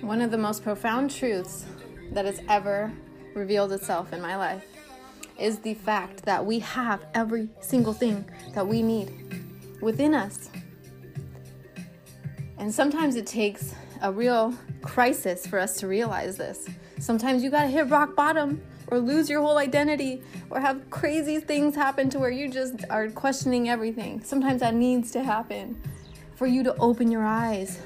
One of the most profound truths that has ever revealed itself in my life is the fact that we have every single thing that we need within us. And sometimes it takes a real crisis for us to realize this. Sometimes you gotta hit rock bottom or lose your whole identity or have crazy things happen to where you just are questioning everything. Sometimes that needs to happen for you to open your eyes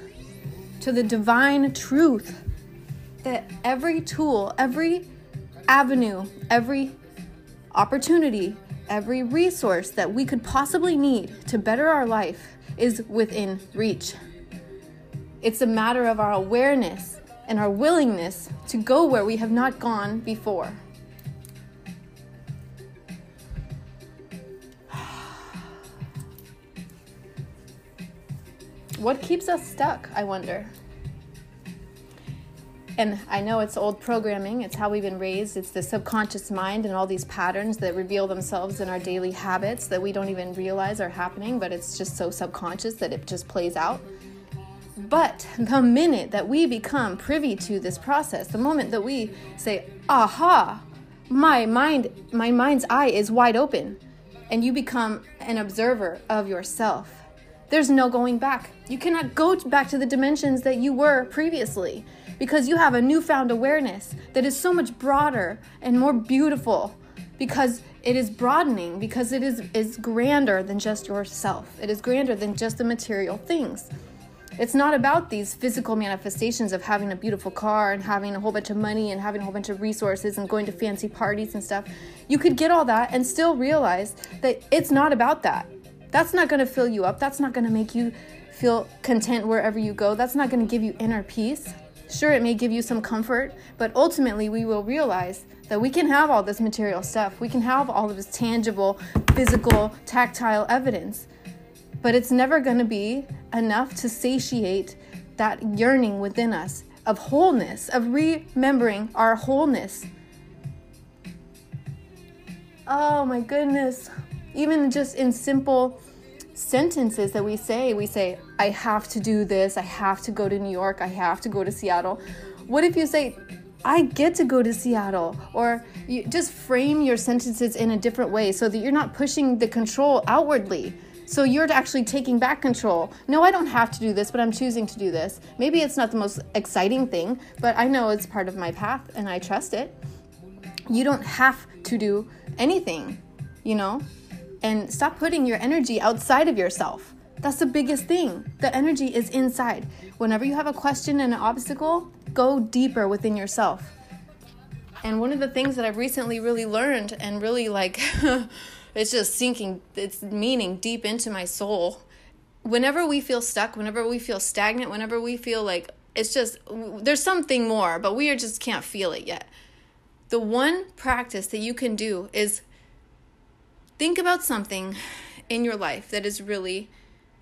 to the divine truth that every tool, every avenue, every opportunity, every resource that we could possibly need to better our life is within reach. It's a matter of our awareness and our willingness to go where we have not gone before. What keeps us stuck, I wonder? And I know it's old programming, it's how we've been raised, it's the subconscious mind and all these patterns that reveal themselves in our daily habits that we don't even realize are happening, but it's just so subconscious that it just plays out. But the minute that we become privy to this process, the moment that we say, aha, my mind, my mind's eye is wide open, and you become an observer of yourself there's no going back. You cannot go back to the dimensions that you were previously because you have a newfound awareness that is so much broader and more beautiful because it is broadening because it is is grander than just yourself. It is grander than just the material things. It's not about these physical manifestations of having a beautiful car and having a whole bunch of money and having a whole bunch of resources and going to fancy parties and stuff. You could get all that and still realize that it's not about that. That's not going to fill you up. That's not going to make you feel content wherever you go. That's not going to give you inner peace. Sure, it may give you some comfort, but ultimately we will realize that we can have all this material stuff. We can have all of this tangible, physical, tactile evidence. But it's never going to be enough to satiate that yearning within us of wholeness, of remembering our wholeness. Oh my goodness even just in simple sentences that we say, we say, I have to do this, I have to go to New York, I have to go to Seattle. What if you say, I get to go to Seattle? Or you just frame your sentences in a different way so that you're not pushing the control outwardly. So you're actually taking back control. No, I don't have to do this, but I'm choosing to do this. Maybe it's not the most exciting thing, but I know it's part of my path and I trust it. You don't have to do anything, you know? And stop putting your energy outside of yourself. That's the biggest thing. The energy is inside. Whenever you have a question and an obstacle, go deeper within yourself. And one of the things that I've recently really learned and really like it's just sinking its meaning deep into my soul. Whenever we feel stuck, whenever we feel stagnant, whenever we feel like it's just there's something more, but we are just can't feel it yet. The one practice that you can do is think about something in your life that is really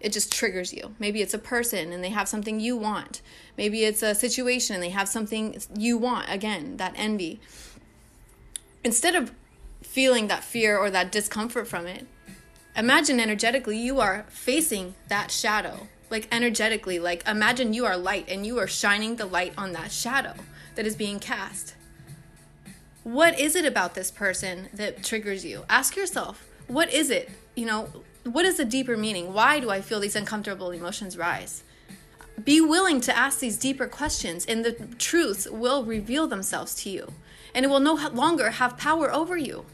it just triggers you. Maybe it's a person and they have something you want. Maybe it's a situation and they have something you want. Again, that envy. Instead of feeling that fear or that discomfort from it, imagine energetically you are facing that shadow. Like energetically, like imagine you are light and you are shining the light on that shadow that is being cast. What is it about this person that triggers you? Ask yourself, what is it? You know, what is the deeper meaning? Why do I feel these uncomfortable emotions rise? Be willing to ask these deeper questions, and the truths will reveal themselves to you, and it will no longer have power over you.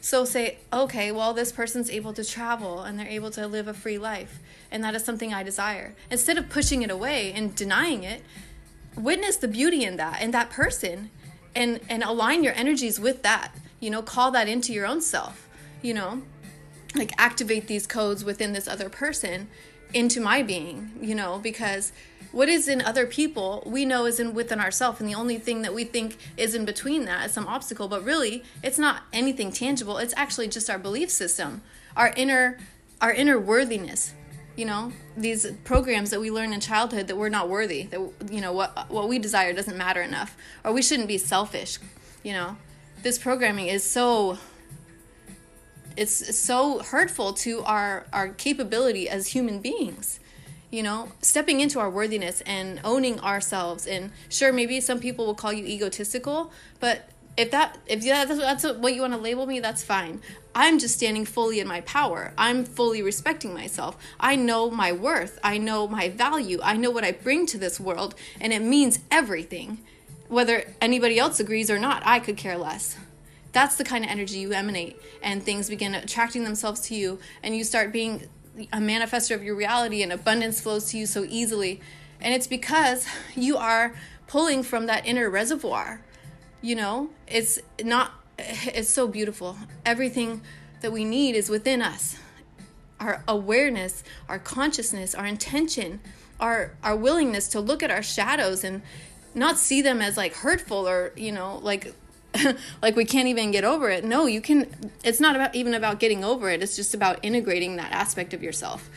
So say, okay, well, this person's able to travel and they're able to live a free life, and that is something I desire. Instead of pushing it away and denying it, witness the beauty in that and that person and and align your energies with that. You know, call that into your own self you know, like activate these codes within this other person into my being, you know, because what is in other people we know is in within ourselves and the only thing that we think is in between that is some obstacle. But really it's not anything tangible. It's actually just our belief system our inner our inner worthiness you know? These programs that we learn in childhood that we're not worthy that you know what what we desire doesn't matter enough or we shouldn't be selfish you know? This programming is so it's so hurtful to our our capability as human beings you know? Stepping into our worthiness and owning ourselves. And sure maybe some people will call you egotistical but if that if that's what you want to label me that's fine. I'm just standing fully in my power. I'm fully respecting myself. I know my worth. I know my value. I know what i bring to this world and it means everything. Whether anybody else agrees or not i could care less that's the kind of energy you emanate and things begin attracting themselves to you and you start being a manifester of your reality and abundance flows to you so easily. And it's because you are pulling from that inner reservoir you know? It's not it's so beautiful. Everything that we need is within us. Our awareness our consciousness our intention our our willingness to look at our shadows and not see them as like hurtful or you know like like we can't even get over it. No you can it's not about even about getting over it. It's just about integrating that aspect of yourself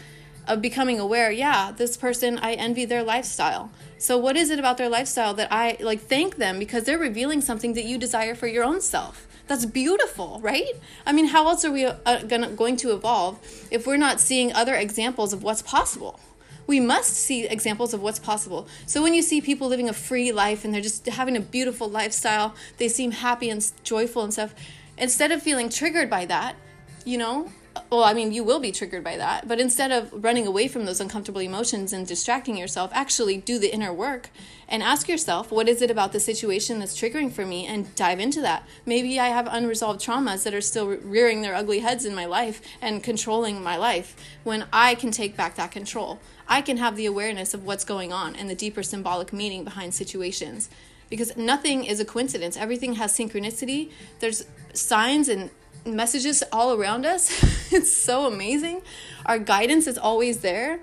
of becoming aware yeah this person i envy their lifestyle. So what is it about their lifestyle that i like thank them because they're revealing something that you desire for your own self? That's beautiful right? I mean how else are we uh, gonna, going to evolve if we're not seeing other examples of what's possible we must see examples of what's possible. So when you see people living a free life and they're just having a beautiful lifestyle, they seem happy and joyful and stuff, instead of feeling triggered by that, you know, well, I mean, you will be triggered by that, but instead of running away from those uncomfortable emotions and distracting yourself, actually do the inner work and ask yourself, what is it about the situation that's triggering for me and dive into that. Maybe I have unresolved traumas that are still rearing their ugly heads in my life and controlling my life when I can take back that control. I can have the awareness of what's going on and the deeper symbolic meaning behind situations because nothing is a coincidence. Everything has synchronicity. There's signs and messages all around us. it's so amazing. Our guidance is always there,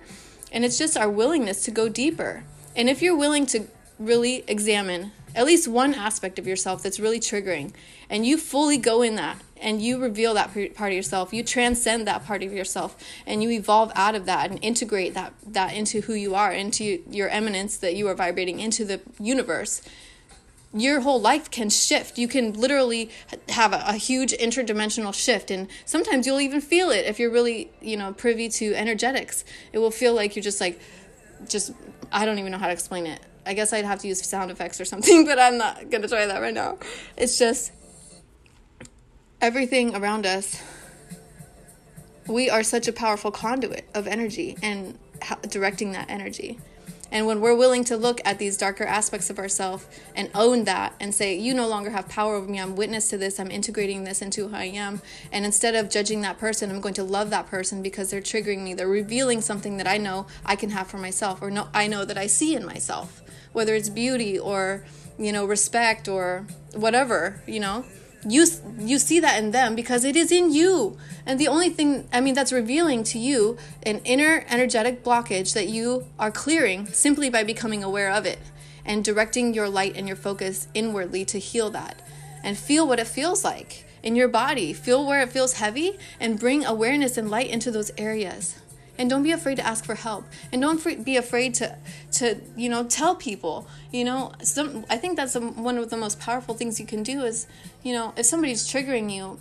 and it's just our willingness to go deeper. And if you're willing to really examine at least one aspect of yourself that's really triggering, and you fully go in that and you reveal that part of yourself, you transcend that part of yourself, and you evolve out of that and integrate that that into who you are, into your eminence that you are vibrating into the universe your whole life can shift. You can literally have a, a, huge interdimensional shift, and sometimes you'll even feel it if you're really, you know, privy to energetics. It will feel like you're just like, just I don't even know how to explain it. I guess I'd have to use sound effects or something, but I'm not gonna try that right now. It's just everything around us. We are such a powerful conduit of energy and directing that energy. And when we're willing to look at these darker aspects of ourselves and own that and say, you no longer have power over me, I'm witness to this, I'm integrating this into who I am. And instead of judging that person, I'm going to love that person because they're triggering me. They're revealing something that I know I can have for myself or no, I know that I see in myself, whether it's beauty or, you know, respect or whatever, you know you you see that in them because it is in you. And the only thing i mean that's revealing to you an inner energetic blockage that you are clearing simply by becoming aware of it and directing your light and your focus inwardly to heal that. And feel what it feels like in your body. Feel where it feels heavy and bring awareness and light into those areas and don't be afraid to ask for help. And don't be afraid to to you know tell people you know? Some i think that's one of the most powerful things you can do is you know if somebody's triggering you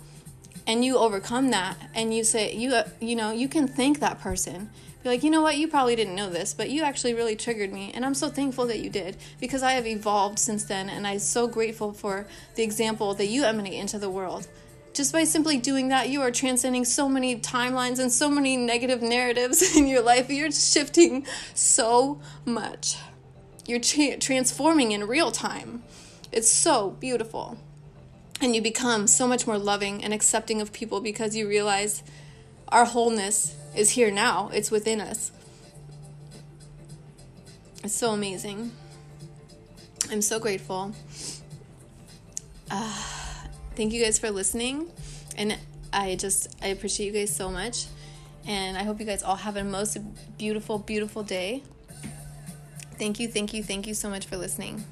and you overcome that and you say you uh, you know you can thank that person. Be like you know what? You probably didn't know this but you actually really triggered me and i'm so thankful that you did because i have evolved since then and i'm so grateful for the example that you emanate into the world just by simply doing that, you are transcending so many timelines and so many negative narratives in your life. You're shifting so much. You're tra- transforming in real time. It's so beautiful. And you become so much more loving and accepting of people because you realize our wholeness is here now, it's within us. It's so amazing. I'm so grateful. Uh, thank you guys for listening. And I just, I appreciate you guys so much. And I hope you guys all have a most beautiful, beautiful day. Thank you, thank you, thank you so much for listening.